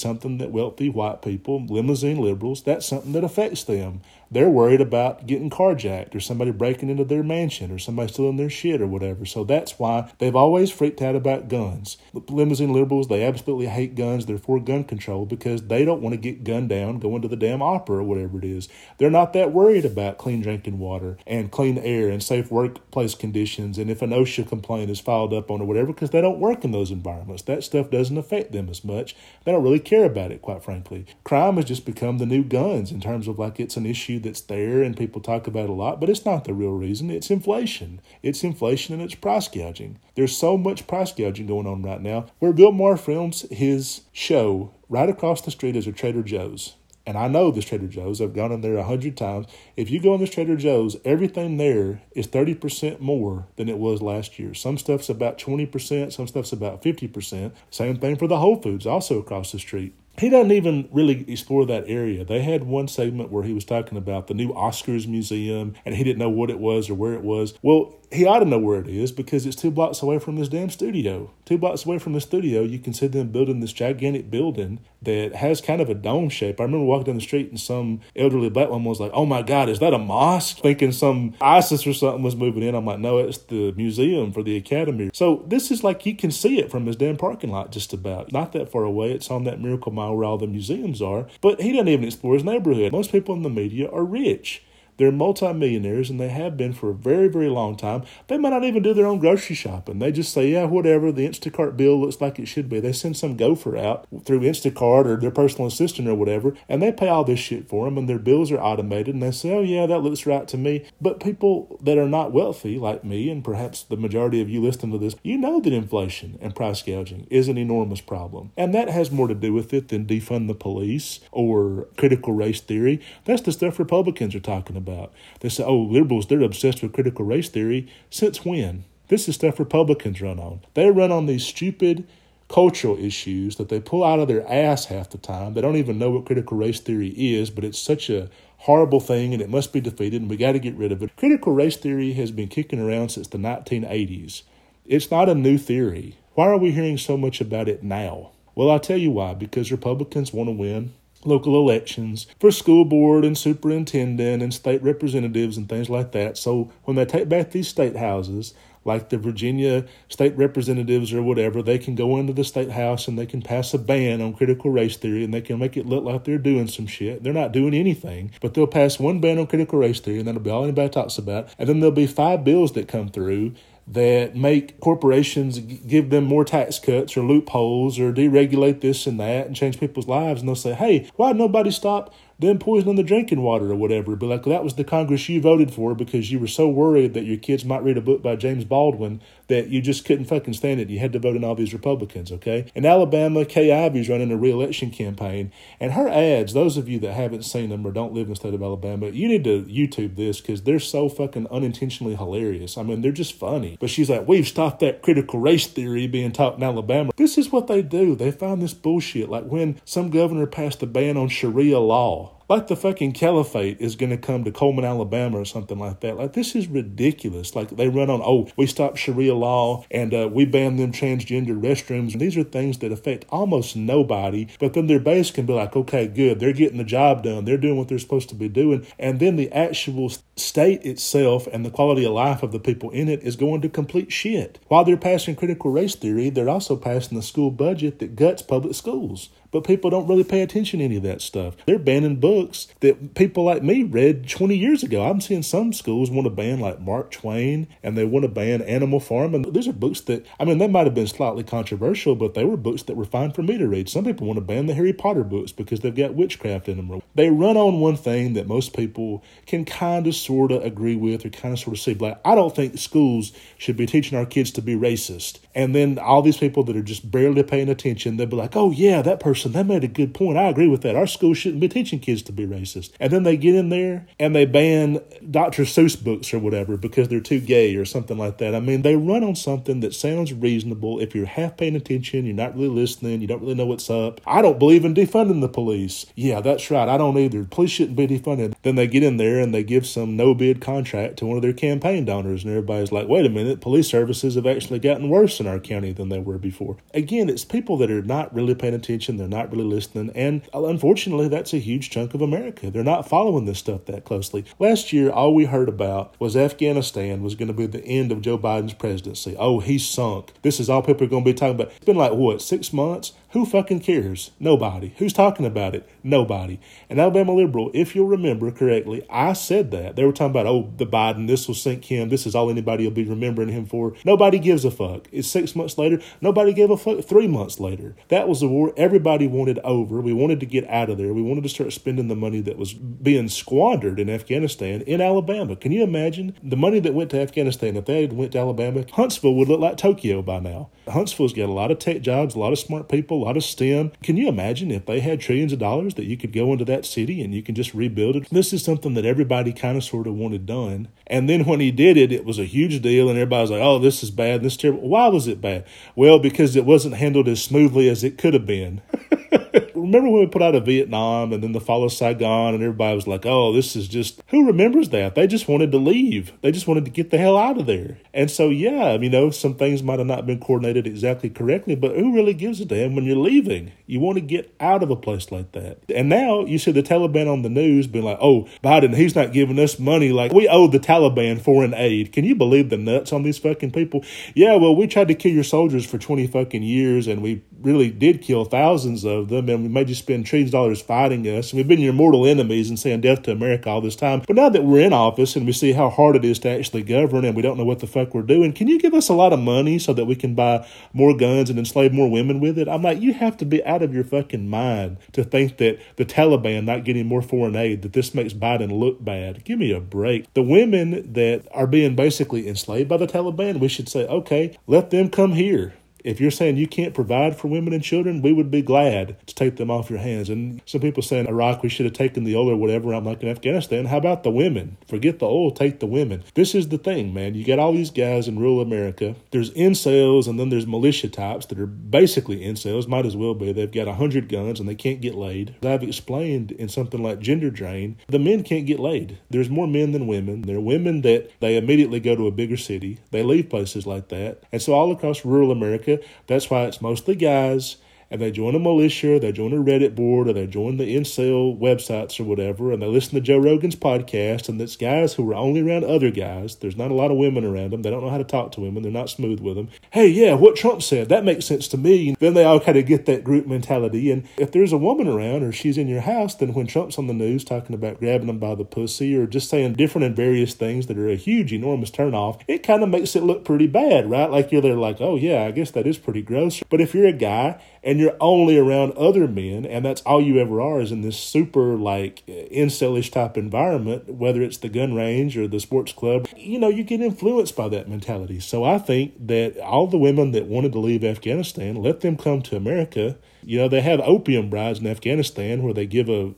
something that wealthy white people, limousine liberals, that's something that affects them. They're worried about getting carjacked or somebody breaking into their mansion or somebody stealing their shit or whatever. So that's why they've always freaked out about guns. Limousine liberals, they absolutely hate guns. They're for gun control because they don't want to get gunned down going to the damn opera or whatever it is. They're not that worried about clean drinking water and clean air and safe workplace conditions and if an OSHA complaint is filed up on or whatever because they don't work in those environments. That stuff doesn't affect them as much. They don't really care about it, quite frankly. Crime has just become the new guns in terms of like it's an issue that's there and people talk about a lot, but it's not the real reason. It's inflation. It's inflation and it's price gouging. There's so much price gouging going on right now. Where Bill Maher films his show right across the street is a Trader Joe's. And I know this Trader Joe's. I've gone in there a hundred times. If you go in this Trader Joe's, everything there is 30% more than it was last year. Some stuff's about 20%, some stuff's about 50%. Same thing for the Whole Foods, also across the street he doesn't even really explore that area. They had one segment where he was talking about the new Oscars museum and he didn't know what it was or where it was. Well, he ought to know where it is because it's two blocks away from his damn studio. Two blocks away from his studio, you can see them building this gigantic building that has kind of a dome shape. I remember walking down the street and some elderly black woman was like, "Oh my God, is that a mosque?" Thinking some ISIS or something was moving in. I'm like, "No, it's the museum for the academy." So this is like you can see it from his damn parking lot, just about not that far away. It's on that Miracle Mile where all the museums are. But he doesn't even explore his neighborhood. Most people in the media are rich. They're multimillionaires and they have been for a very, very long time. They might not even do their own grocery shopping. They just say, yeah, whatever, the Instacart bill looks like it should be. They send some gopher out through Instacart or their personal assistant or whatever, and they pay all this shit for them, and their bills are automated, and they say, oh, yeah, that looks right to me. But people that are not wealthy, like me, and perhaps the majority of you listening to this, you know that inflation and price gouging is an enormous problem. And that has more to do with it than defund the police or critical race theory. That's the stuff Republicans are talking about about. They say, oh, liberals, they're obsessed with critical race theory. Since when? This is stuff Republicans run on. They run on these stupid cultural issues that they pull out of their ass half the time. They don't even know what critical race theory is, but it's such a horrible thing and it must be defeated and we got to get rid of it. Critical race theory has been kicking around since the 1980s. It's not a new theory. Why are we hearing so much about it now? Well, I'll tell you why. Because Republicans want to win local elections for school board and superintendent and state representatives and things like that. So when they take back these state houses, like the Virginia state representatives or whatever, they can go into the state house and they can pass a ban on critical race theory and they can make it look like they're doing some shit. They're not doing anything, but they'll pass one ban on critical race theory and that'll be all anybody talks about. And then there'll be five bills that come through that make corporations give them more tax cuts or loopholes or deregulate this and that and change people's lives. And they'll say, hey, why nobody stop them poisoning the drinking water or whatever. But like that was the Congress you voted for because you were so worried that your kids might read a book by James Baldwin that you just couldn't fucking stand it. You had to vote in all these Republicans, okay? In Alabama, Kay Ivey's running a reelection campaign, and her ads, those of you that haven't seen them or don't live in the state of Alabama, you need to YouTube this because they're so fucking unintentionally hilarious. I mean, they're just funny. But she's like, we've stopped that critical race theory being taught in Alabama. This is what they do. They find this bullshit. Like when some governor passed a ban on Sharia law like the fucking caliphate is going to come to Cullman, Alabama, or something like that. Like this is ridiculous. Like they run on, oh, we stopped Sharia law and uh, we banned them transgender restrooms. And these are things that affect almost nobody. But then their base can be like, okay, good, they're getting the job done. They're doing what they're supposed to be doing. And then the actual state itself and the quality of life of the people in it is going to complete shit. While they're passing critical race theory, they're also passing the school budget that guts public schools but people don't really pay attention to any of that stuff. They're banning books that people like me read 20 years ago. I'm seeing some schools want to ban like Mark Twain and they want to ban Animal Farm. And these are books that, I mean, they might have been slightly controversial, but they were books that were fine for me to read. Some people want to ban the Harry Potter books because they've got witchcraft in them. They run on one thing that most people can kind of sort of agree with or kind of sort of see. Like, I don't think schools should be teaching our kids to be racist. And then all these people that are just barely paying attention, they'll be like, oh, yeah, that person, that made a good point. I agree with that. Our school shouldn't be teaching kids to be racist. And then they get in there and they ban Dr. Seuss books or whatever because they're too gay or something like that. I mean, they run on something that sounds reasonable. If you're half paying attention, you're not really listening, you don't really know what's up. I don't believe in defunding the police. Yeah, that's right. I don't either. Police shouldn't be defunded. Then they get in there and they give some no bid contract to one of their campaign donors, and everybody's like, wait a minute, police services have actually gotten worse in our county than they were before. Again, it's people that are not really paying attention, they're not really listening, and uh, unfortunately, that's a huge chunk of America. They're not following this stuff that closely. Last year, all we heard about was Afghanistan was going to be the end of Joe Biden's presidency. Oh, he's sunk. This is all people are going to be talking about. It's been like, what, six months? Who fucking cares? Nobody. Who's talking about it? Nobody. And Alabama Liberal, if you'll remember correctly, I said that. They were talking about, oh, the Biden, this will sink him. This is all anybody will be remembering him for. Nobody gives a fuck. It's six months later. Nobody gave a fuck three months later. That was the war everybody wanted over. We wanted to get out of there. We wanted to start spending the money that was being squandered in Afghanistan in Alabama. Can you imagine the money that went to Afghanistan? If they had went to Alabama, Huntsville would look like Tokyo by now. Huntsville's got a lot of tech jobs, a lot of smart people, lot of STEM. Can you imagine if they had trillions of dollars that you could go into that city and you can just rebuild it? This is something that everybody kind of sort of wanted done. And then when he did it, it was a huge deal, and everybody was like, oh, this is bad, this is terrible. Why was it bad? Well, because it wasn't handled as smoothly as it could have been. remember when we put out of Vietnam and then the fall of Saigon and everybody was like, oh, this is just, who remembers that? They just wanted to leave. They just wanted to get the hell out of there. And so, yeah, you know, some things might have not been coordinated exactly correctly, but who really gives a damn when you're leaving? You want to get out of a place like that. And now you see the Taliban on the news being like, oh, Biden, he's not giving us money. Like, we owe the Taliban foreign aid. Can you believe the nuts on these fucking people? Yeah, well, we tried to kill your soldiers for 20 fucking years and we really did kill thousands of them and we made you spend trillions of dollars fighting us. And we've been your mortal enemies and saying death to America all this time. But now that we're in office and we see how hard it is to actually govern and we don't know what the fuck we're doing, can you give us a lot of money so that we can buy more guns and enslave more women with it? I'm like, you have to be out of your fucking mind to think that the Taliban not getting more foreign aid, that this makes Biden look bad. Give me a break. The women that are being basically enslaved by the Taliban, we should say, okay, let them come here if you're saying you can't provide for women and children, we would be glad to take them off your hands. And some people saying Iraq, we should have taken the oil or whatever. I'm like in Afghanistan. How about the women? Forget the oil, take the women. This is the thing, man. You got all these guys in rural America. There's incels and then there's militia types that are basically incels, might as well be. They've got a hundred guns and they can't get laid. I've explained in something like Gender Drain, the men can't get laid. There's more men than women. There are women that they immediately go to a bigger city. They leave places like that. And so all across rural America, that's why it's mostly guys and they join a militia, they join a Reddit board, or they join the incel websites or whatever, and they listen to Joe Rogan's podcast, and it's guys who are only around other guys. There's not a lot of women around them. They don't know how to talk to women. They're not smooth with them. Hey, yeah, what Trump said, that makes sense to me. Then they all kind of get that group mentality. And if there's a woman around or she's in your house, then when Trump's on the news talking about grabbing them by the pussy or just saying different and various things that are a huge, enormous turnoff, it kind of makes it look pretty bad, right? Like you're there like, oh, yeah, I guess that is pretty gross. But if you're a guy and you're only around other men, and that's all you ever are is in this super like incelish type environment, whether it's the gun range or the sports club, you know, you get influenced by that mentality. So I think that all the women that wanted to leave Afghanistan, let them come to America. You know, they have opium brides in Afghanistan where they give a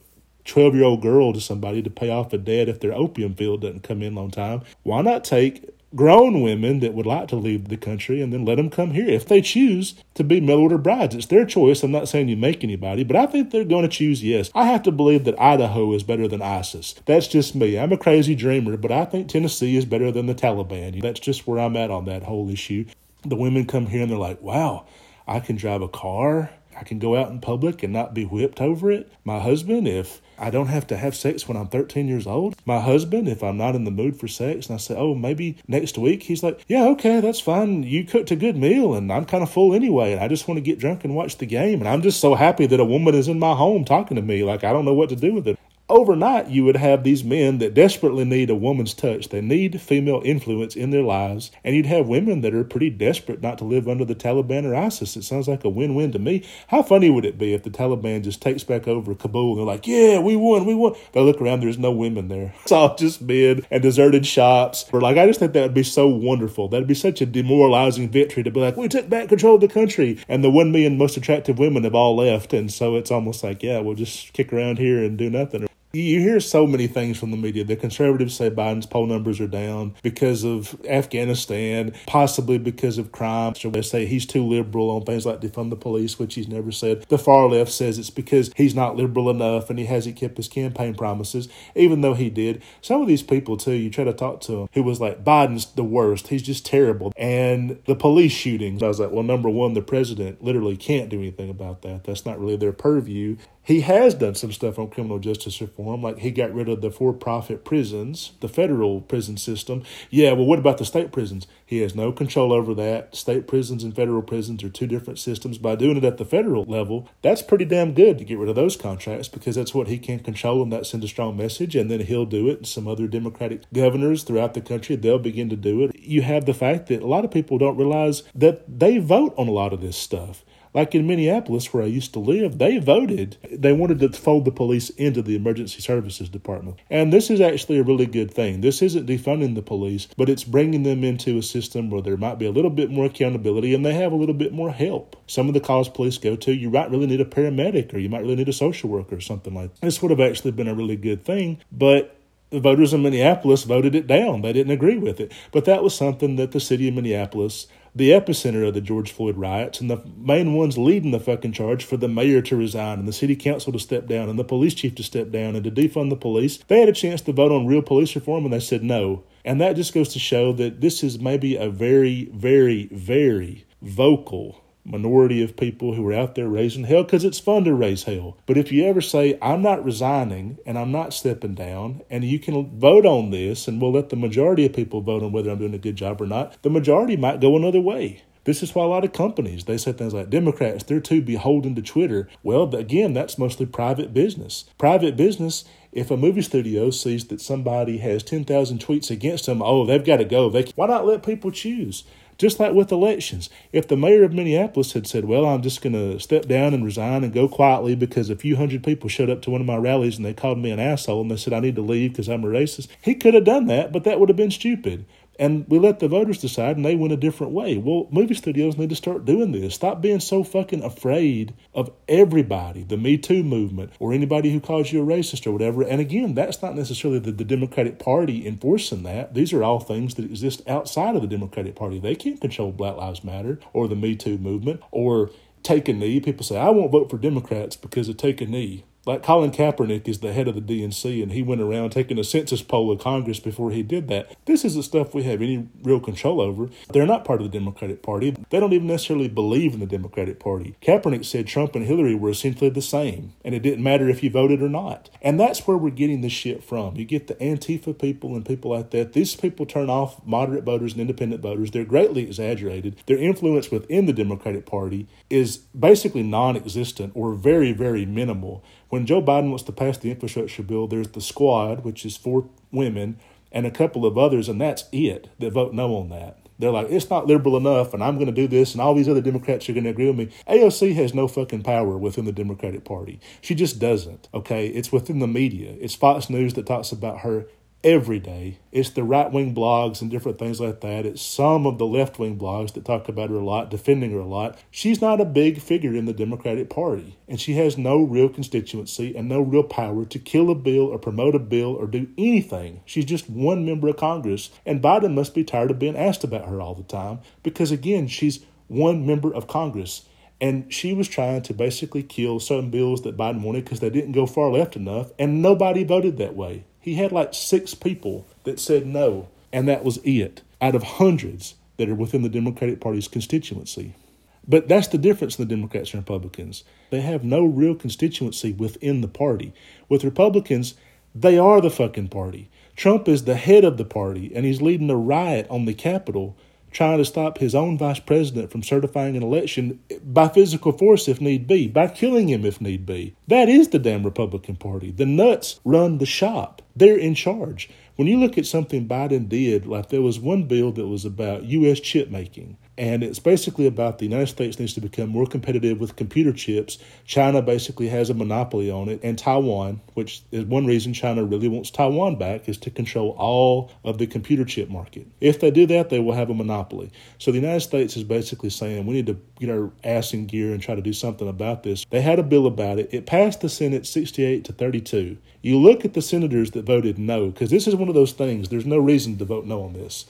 12 year old girl to somebody to pay off a debt if their opium field doesn't come in on time. Why not take grown women that would like to leave the country and then let them come here if they choose to be mail order brides. It's their choice. I'm not saying you make anybody, but I think they're going to choose yes. I have to believe that Idaho is better than ISIS. That's just me. I'm a crazy dreamer, but I think Tennessee is better than the Taliban. That's just where I'm at on that whole issue. The women come here and they're like, wow, I can drive a car. I can go out in public and not be whipped over it. My husband, if I don't have to have sex when I'm 13 years old. My husband, if I'm not in the mood for sex, and I say, oh, maybe next week, he's like, yeah, okay, that's fine. You cooked a good meal, and I'm kind of full anyway, and I just want to get drunk and watch the game. And I'm just so happy that a woman is in my home talking to me. Like, I don't know what to do with it overnight you would have these men that desperately need a woman's touch. They need female influence in their lives. And you'd have women that are pretty desperate not to live under the Taliban or ISIS. It sounds like a win win to me. How funny would it be if the Taliban just takes back over Kabul and they're like, yeah, we won, we won. They look around, there's no women there. It's all just men and deserted shops. Or like, I just think that would be so wonderful. That'd be such a demoralizing victory to be like, we took back control of the country. And the one million most attractive women have all left. And so it's almost like, yeah, we'll just kick around here and do nothing you hear so many things from the media. The conservatives say Biden's poll numbers are down because of Afghanistan, possibly because of crime. So they say he's too liberal on things like defund the police, which he's never said. The far left says it's because he's not liberal enough and he hasn't kept his campaign promises, even though he did. Some of these people, too, you try to talk to them who was like, Biden's the worst. He's just terrible. And the police shootings, I was like, well, number one, the president literally can't do anything about that. That's not really their purview. He has done some stuff on criminal justice reform, like he got rid of the for profit prisons, the federal prison system. Yeah, well, what about the state prisons? He has no control over that. State prisons and federal prisons are two different systems. By doing it at the federal level, that's pretty damn good to get rid of those contracts because that's what he can control and that sends a strong message. And then he'll do it. And some other Democratic governors throughout the country, they'll begin to do it. You have the fact that a lot of people don't realize that they vote on a lot of this stuff. Like in Minneapolis, where I used to live, they voted. They wanted to fold the police into the emergency services department. And this is actually a really good thing. This isn't defunding the police, but it's bringing them into a system where there might be a little bit more accountability and they have a little bit more help. Some of the calls police go to, you might really need a paramedic or you might really need a social worker or something like that. This would have actually been a really good thing, but the voters in Minneapolis voted it down. They didn't agree with it. But that was something that the city of Minneapolis the epicenter of the George Floyd riots and the main ones leading the fucking charge for the mayor to resign and the city council to step down and the police chief to step down and to defund the police. They had a chance to vote on real police reform and they said no. And that just goes to show that this is maybe a very, very, very vocal minority of people who are out there raising hell because it's fun to raise hell. But if you ever say, I'm not resigning and I'm not stepping down, and you can vote on this, and we'll let the majority of people vote on whether I'm doing a good job or not, the majority might go another way. This is why a lot of companies they say things like Democrats they're too beholden to Twitter. Well, again, that's mostly private business. Private business. If a movie studio sees that somebody has ten thousand tweets against them, oh, they've got to go. They why not let people choose? Just like with elections, if the mayor of Minneapolis had said, Well, I'm just going to step down and resign and go quietly because a few hundred people showed up to one of my rallies and they called me an asshole and they said I need to leave because I'm a racist, he could have done that, but that would have been stupid and we let the voters decide and they went a different way. Well, movie studios need to start doing this. Stop being so fucking afraid of everybody, the Me Too movement, or anybody who calls you a racist or whatever. And again, that's not necessarily the, the Democratic Party enforcing that. These are all things that exist outside of the Democratic Party. They can't control Black Lives Matter or the Me Too movement or take a knee. People say, I won't vote for Democrats because of take a knee. Like Colin Kaepernick is the head of the DNC, and he went around taking a census poll of Congress before he did that. This isn't stuff we have any real control over. They're not part of the Democratic Party. They don't even necessarily believe in the Democratic Party. Kaepernick said Trump and Hillary were essentially the same, and it didn't matter if you voted or not. And that's where we're getting this shit from. You get the Antifa people and people like that. These people turn off moderate voters and independent voters. They're greatly exaggerated. Their influence within the Democratic Party is basically non existent or very, very minimal. When Joe Biden wants to pass the infrastructure bill, there's the squad, which is four women, and a couple of others, and that's it that vote no on that. They're like, it's not liberal enough, and I'm going to do this, and all these other Democrats are going to agree with me. AOC has no fucking power within the Democratic Party. She just doesn't, okay? It's within the media. It's Fox News that talks about her every day. It's the right wing blogs and different things like that. It's some of the left wing blogs that talk about her a lot, defending her a lot. She's not a big figure in the Democratic Party, and she has no real constituency and no real power to kill a bill or promote a bill or do anything. She's just one member of Congress, and Biden must be tired of being asked about her all the time because, again, she's one member of Congress. And she was trying to basically kill certain bills that Biden wanted because they didn't go far left enough, and nobody voted that way. He had like six people that said no, and that was it out of hundreds that are within the Democratic Party's constituency. But that's the difference in the Democrats and Republicans. They have no real constituency within the party. With Republicans, they are the fucking party. Trump is the head of the party, and he's leading a riot on the Capitol trying to stop his own vice president from certifying an election by physical force if need be, by killing him if need be. That is the damn Republican Party. The nuts run the shop, they're in charge. When you look at something Biden did, like there was one bill that was about U.S. chip making. And it's basically about the United States needs to become more competitive with computer chips. China basically has a monopoly on it, and Taiwan, which is one reason China really wants Taiwan back, is to control all of the computer chip market. If they do that, they will have a monopoly. So the United States is basically saying we need to get our ass in gear and try to do something about this. They had a bill about it. It passed the Senate 68 to 32. You look at the senators that voted no, because this is one of those things. There's no reason to vote no on this.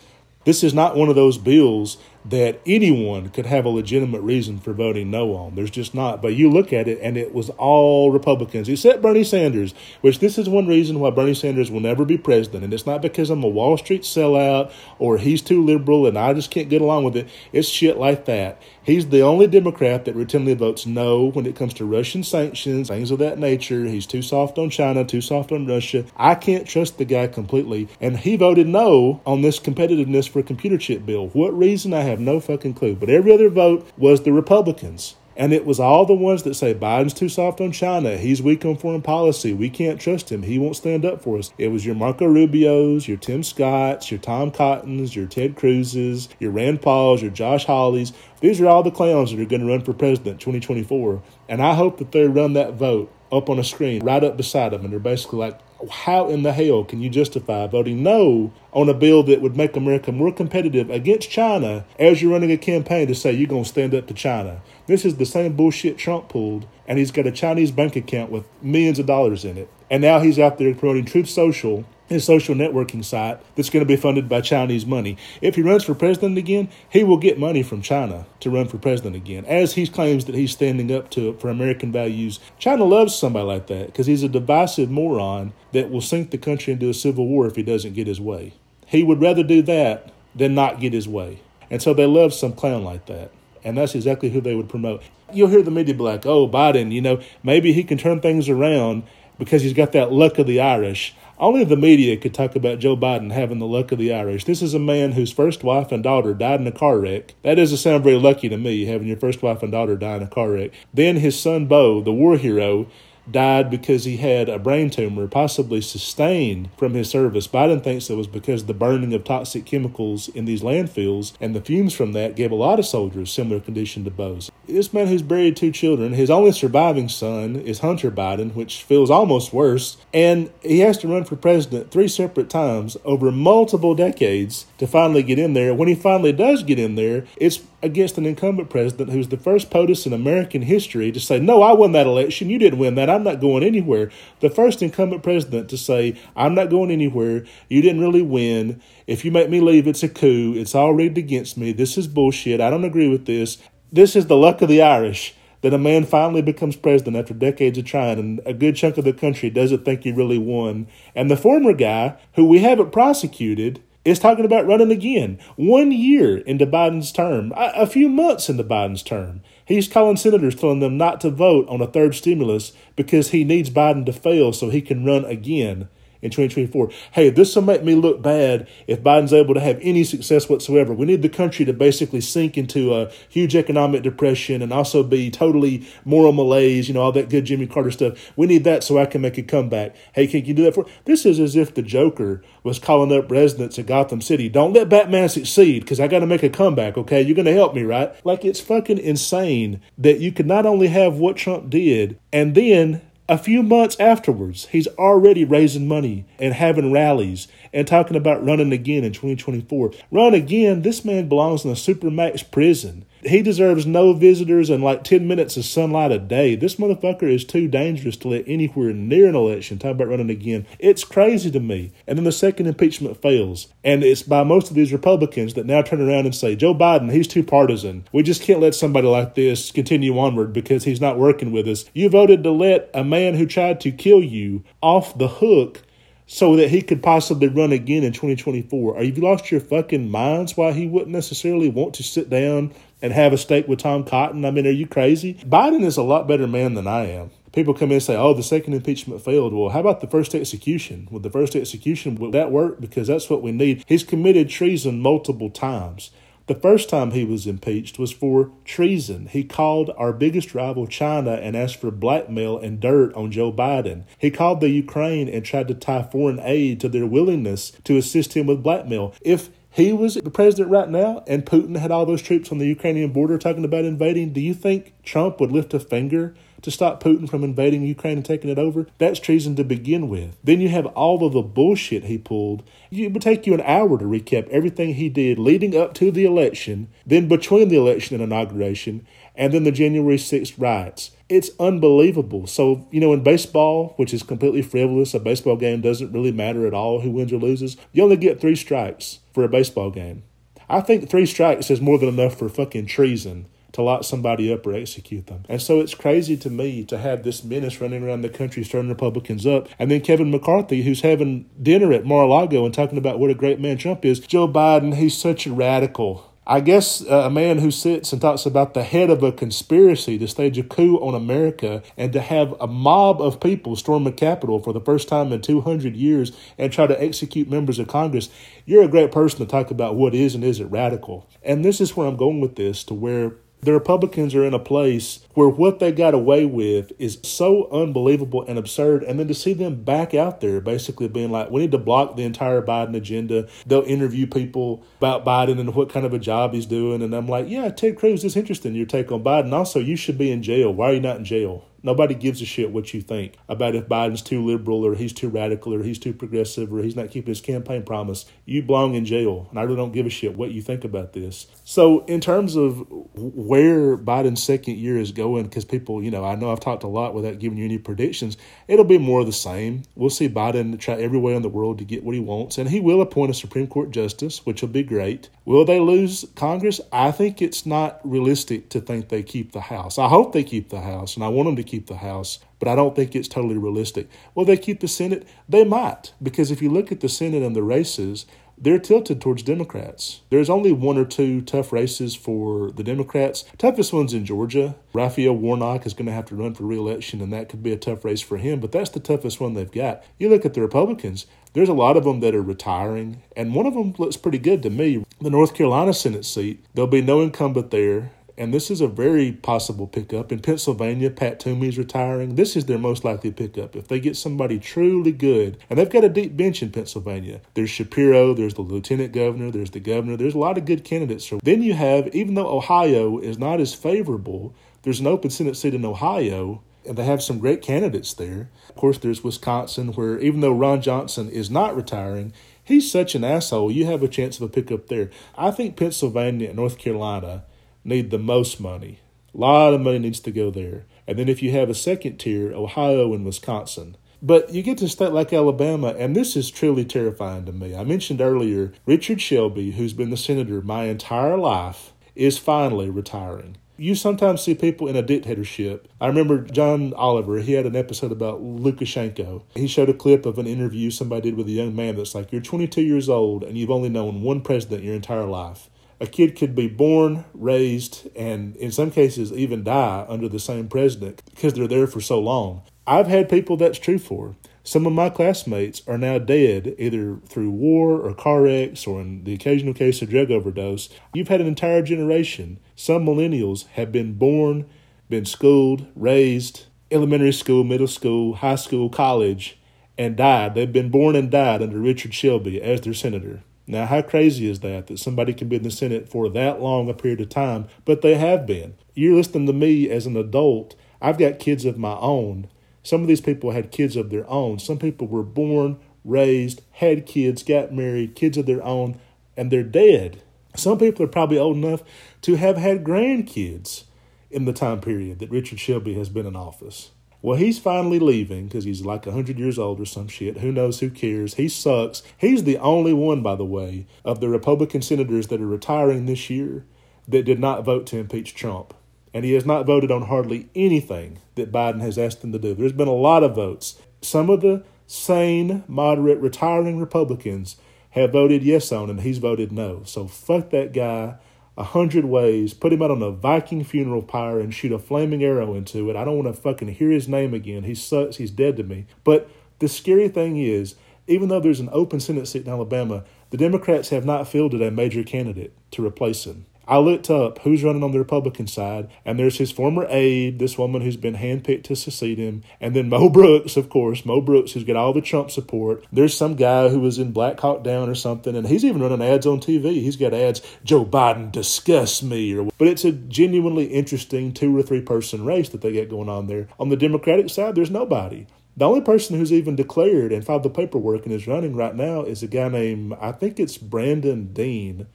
This is not one of those bills that anyone could have a legitimate reason for voting no on. There's just not. But you look at it, and it was all Republicans, except Bernie Sanders, which this is one reason why Bernie Sanders will never be president. And it's not because I'm a Wall Street sellout or he's too liberal and I just can't get along with it. It's shit like that. He's the only Democrat that routinely votes no when it comes to Russian sanctions, things of that nature. He's too soft on China, too soft on Russia. I can't trust the guy completely. And he voted no on this competitiveness for computer chip bill. What reason? I have have no fucking clue. But every other vote was the Republicans. And it was all the ones that say Biden's too soft on China. He's weak on foreign policy. We can't trust him. He won't stand up for us. It was your Marco Rubios, your Tim Scotts, your Tom Cottons, your Ted Cruzes, your Rand Pauls, your Josh Hawleys. These are all the clowns that are going to run for president 2024. And I hope that they run that vote up on a screen right up beside them. And they're basically like, how in the hell can you justify voting no on a bill that would make America more competitive against China as you're running a campaign to say you're going to stand up to China? This is the same bullshit Trump pulled, and he's got a Chinese bank account with millions of dollars in it. And now he's out there promoting Truth Social his social networking site that's going to be funded by Chinese money. If he runs for president again, he will get money from China to run for president again, as he claims that he's standing up to for American values. China loves somebody like that because he's a divisive moron that will sink the country into a civil war if he doesn't get his way. He would rather do that than not get his way. And so they love some clown like that. And that's exactly who they would promote. You'll hear the media be like, oh, Biden, you know, maybe he can turn things around because he's got that luck of the Irish. Only the media could talk about Joe Biden having the luck of the Irish. This is a man whose first wife and daughter died in a car wreck. That doesn't sound very lucky to me, having your first wife and daughter die in a car wreck. Then his son Beau, the war hero, died because he had a brain tumor, possibly sustained from his service. Biden thinks it was because the burning of toxic chemicals in these landfills and the fumes from that gave a lot of soldiers similar condition to Beau's. This man who's buried two children, his only surviving son is Hunter Biden, which feels almost worse, and he has to run for president three separate times over multiple decades to finally get in there. When he finally does get in there, it's against an incumbent president who's the first POTUS in American history to say, No, I won that election. You didn't win that. I'm not going anywhere. The first incumbent president to say, I'm not going anywhere. You didn't really win. If you make me leave, it's a coup. It's all rigged against me. This is bullshit. I don't agree with this. This is the luck of the Irish that a man finally becomes president after decades of trying, and a good chunk of the country doesn't think he really won. And the former guy, who we haven't prosecuted, is talking about running again. One year into Biden's term, a few months into Biden's term. He's calling senators, telling them not to vote on a third stimulus because he needs Biden to fail so he can run again in 2024. Hey, this will make me look bad if Biden's able to have any success whatsoever. We need the country to basically sink into a huge economic depression and also be totally moral malaise, you know, all that good Jimmy Carter stuff. We need that so I can make a comeback. Hey, can you do that for? This is as if the Joker was calling up residents of Gotham City. Don't let Batman succeed because I got to make a comeback, okay? You're going to help me, right? Like, it's fucking insane that you could not only have what Trump did and then a few months afterwards, he's already raising money and having rallies and talking about running again in 2024. Run again, this man belongs in a supermax prison. He deserves no visitors and like 10 minutes of sunlight a day. This motherfucker is too dangerous to let anywhere near an election. Talk about running again. It's crazy to me. And then the second impeachment fails. And it's by most of these Republicans that now turn around and say, Joe Biden, he's too partisan. We just can't let somebody like this continue onward because he's not working with us. You voted to let a man who tried to kill you off the hook so that he could possibly run again in 2024. Are you lost your fucking minds why he wouldn't necessarily want to sit down and have a steak with Tom Cotton? I mean, are you crazy? Biden is a lot better man than I am. People come in and say, oh, the second impeachment failed. Well, how about the first execution? Would the first execution, would that work? Because that's what we need. He's committed treason multiple times. The first time he was impeached was for treason. He called our biggest rival, China, and asked for blackmail and dirt on Joe Biden. He called the Ukraine and tried to tie foreign aid to their willingness to assist him with blackmail. If he was the president right now and Putin had all those troops on the Ukrainian border talking about invading, do you think Trump would lift a finger to stop Putin from invading Ukraine and taking it over? That's treason to begin with. Then you have all of the bullshit he pulled. It would take you an hour to recap everything he did leading up to the election, then between the election and inauguration, and then the January 6th riots. It's unbelievable. So, you know, in baseball, which is completely frivolous, a baseball game doesn't really matter at all who wins or loses. You only get three strikes for a baseball game. I think three strikes is more than enough for fucking treason to lock somebody up or execute them. And so it's crazy to me to have this menace running around the country stirring Republicans up. And then Kevin McCarthy, who's having dinner at Mar a Lago and talking about what a great man Trump is. Joe Biden, he's such a radical. I guess uh, a man who sits and talks about the head of a conspiracy to stage a coup on America and to have a mob of people storm the Capitol for the first time in 200 years and try to execute members of Congress, you're a great person to talk about what is and isn't radical. And this is where I'm going with this to where the Republicans are in a place where what they got away with is so unbelievable and absurd. And then to see them back out there basically being like, we need to block the entire Biden agenda. They'll interview people about Biden and what kind of a job he's doing. And I'm like, yeah, Ted Cruz is interesting, your take on Biden. Also, you should be in jail. Why are you not in jail? Nobody gives a shit what you think about if Biden's too liberal or he's too radical or he's too progressive or he's not keeping his campaign promise. You belong in jail, and I really don't give a shit what you think about this. So, in terms of where Biden's second year is going, because people, you know, I know I've talked a lot without giving you any predictions, it'll be more of the same. We'll see Biden try every way in the world to get what he wants, and he will appoint a Supreme Court justice, which will be great. Will they lose Congress? I think it's not realistic to think they keep the House. I hope they keep the House, and I want them to keep keep the House, but I don't think it's totally realistic. Will they keep the Senate? They might, because if you look at the Senate and the races, they're tilted towards Democrats. There's only one or two tough races for the Democrats. Toughest one's in Georgia. Raphael Warnock is going to have to run for reelection, and that could be a tough race for him, but that's the toughest one they've got. You look at the Republicans, there's a lot of them that are retiring, and one of them looks pretty good to me. The North Carolina Senate seat, there'll be no incumbent there and this is a very possible pickup. In Pennsylvania, Pat Toomey's retiring. This is their most likely pickup. If they get somebody truly good, and they've got a deep bench in Pennsylvania. There's Shapiro, there's the lieutenant governor, there's the governor, there's a lot of good candidates. Then you have, even though Ohio is not as favorable, there's an open Senate seat in Ohio and they have some great candidates there. Of course, there's Wisconsin, where even though Ron Johnson is not retiring, he's such an asshole. You have a chance of a pickup there. I think Pennsylvania and North Carolina need the most money. A lot of money needs to go there. And then if you have a second tier, Ohio and Wisconsin. But you get to a state like Alabama, and this is truly terrifying to me. I mentioned earlier Richard Shelby, who's been the senator my entire life, is finally retiring. You sometimes see people in a dictatorship. I remember John Oliver, he had an episode about Lukashenko. He showed a clip of an interview somebody did with a young man that's like, You're 22 years old and you've only known one president your entire life a kid could be born, raised, and in some cases even die under the same president because they're there for so long. I've had people that's true for. Some of my classmates are now dead either through war or car wrecks or in the occasional case of drug overdose. You've had an entire generation. Some millennials have been born, been schooled, raised, elementary school, middle school, high school, college, and died. They've been born and died under Richard Shelby as their senator. Now, how crazy is that, that somebody can be in the Senate for that long a period of time? But they have been. You're listening to me as an adult. I've got kids of my own. Some of these people had kids of their own. Some people were born, raised, had kids, got married, kids of their own, and they're dead. Some people are probably old enough to have had grandkids in the time period that Richard Shelby has been in office. Well, he's finally leaving because he's like 100 years old or some shit. Who knows? Who cares? He sucks. He's the only one, by the way, of the Republican senators that are retiring this year that did not vote to impeach Trump. And he has not voted on hardly anything that Biden has asked him to do. There's been a lot of votes. Some of the sane, moderate, retiring Republicans have voted yes on, and he's voted no. So fuck that guy a hundred ways, put him out on a Viking funeral pyre and shoot a flaming arrow into it. I don't want to fucking hear his name again. He sucks. He's dead to me. But the scary thing is, even though there's an open Senate seat in Alabama, the Democrats have not fielded a major candidate to replace him. I looked up who's running on the Republican side, and there's his former aide, this woman who's been handpicked to succeed him, and then Mo Brooks, of course, Mo Brooks, who's got all the Trump support. There's some guy who was in Black Hawk Down or something, and he's even running ads on TV. He's got ads, Joe Biden disgusts me, or but it's a genuinely interesting two or three person race that they get going on there. On the Democratic side, there's nobody. The only person who's even declared and filed the paperwork and is running right now is a guy named, I think it's Brandon Dean.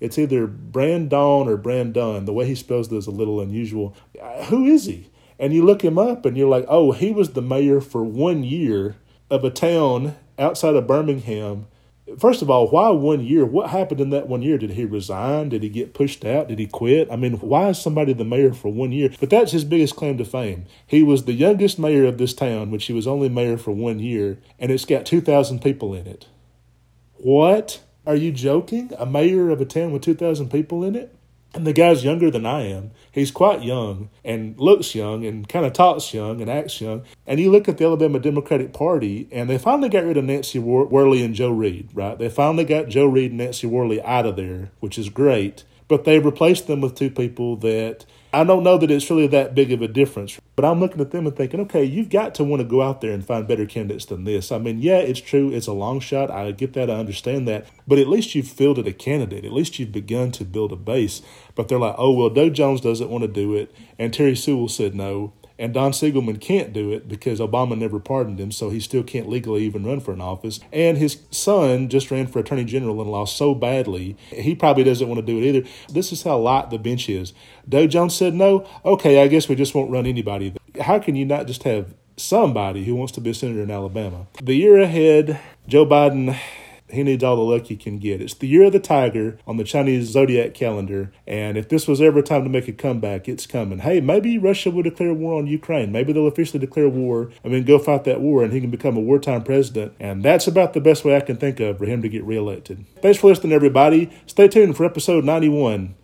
It's either Brandon or Brandon. The way he spells it is a little unusual. Uh, who is he? And you look him up and you're like, oh, he was the mayor for one year of a town outside of Birmingham. First of all, why one year? What happened in that one year? Did he resign? Did he get pushed out? Did he quit? I mean, why is somebody the mayor for one year? But that's his biggest claim to fame. He was the youngest mayor of this town, which he was only mayor for one year, and it's got 2,000 people in it. What? Are you joking? A mayor of a town with 2,000 people in it? And the guy's younger than I am. He's quite young and looks young and kind of talks young and acts young. And you look at the Alabama Democratic Party, and they finally got rid of Nancy Worley and Joe Reed, right? They finally got Joe Reed and Nancy Worley out of there, which is great. But they replaced them with two people that I don't know that it's really that big of a difference, but I'm looking at them and thinking, okay, you've got to want to go out there and find better candidates than this. I mean, yeah, it's true, it's a long shot. I get that, I understand that, but at least you've fielded a candidate. At least you've begun to build a base. But they're like, oh, well, Doug Jones doesn't want to do it, and Terry Sewell said no. And Don Siegelman can't do it because Obama never pardoned him, so he still can't legally even run for an office. And his son just ran for attorney general and lost so badly, he probably doesn't want to do it either. This is how light the bench is. Doug Jones said no. Okay, I guess we just won't run anybody. How can you not just have somebody who wants to be a senator in Alabama? The year ahead, Joe Biden he needs all the luck he can get. It's the year of the tiger on the Chinese zodiac calendar, and if this was ever time to make a comeback, it's coming. Hey, maybe Russia will declare war on Ukraine. Maybe they'll officially declare war I mean, go fight that war, and he can become a wartime president. And that's about the best way I can think of for him to get reelected. Thanks for listening, everybody. Stay tuned for episode 91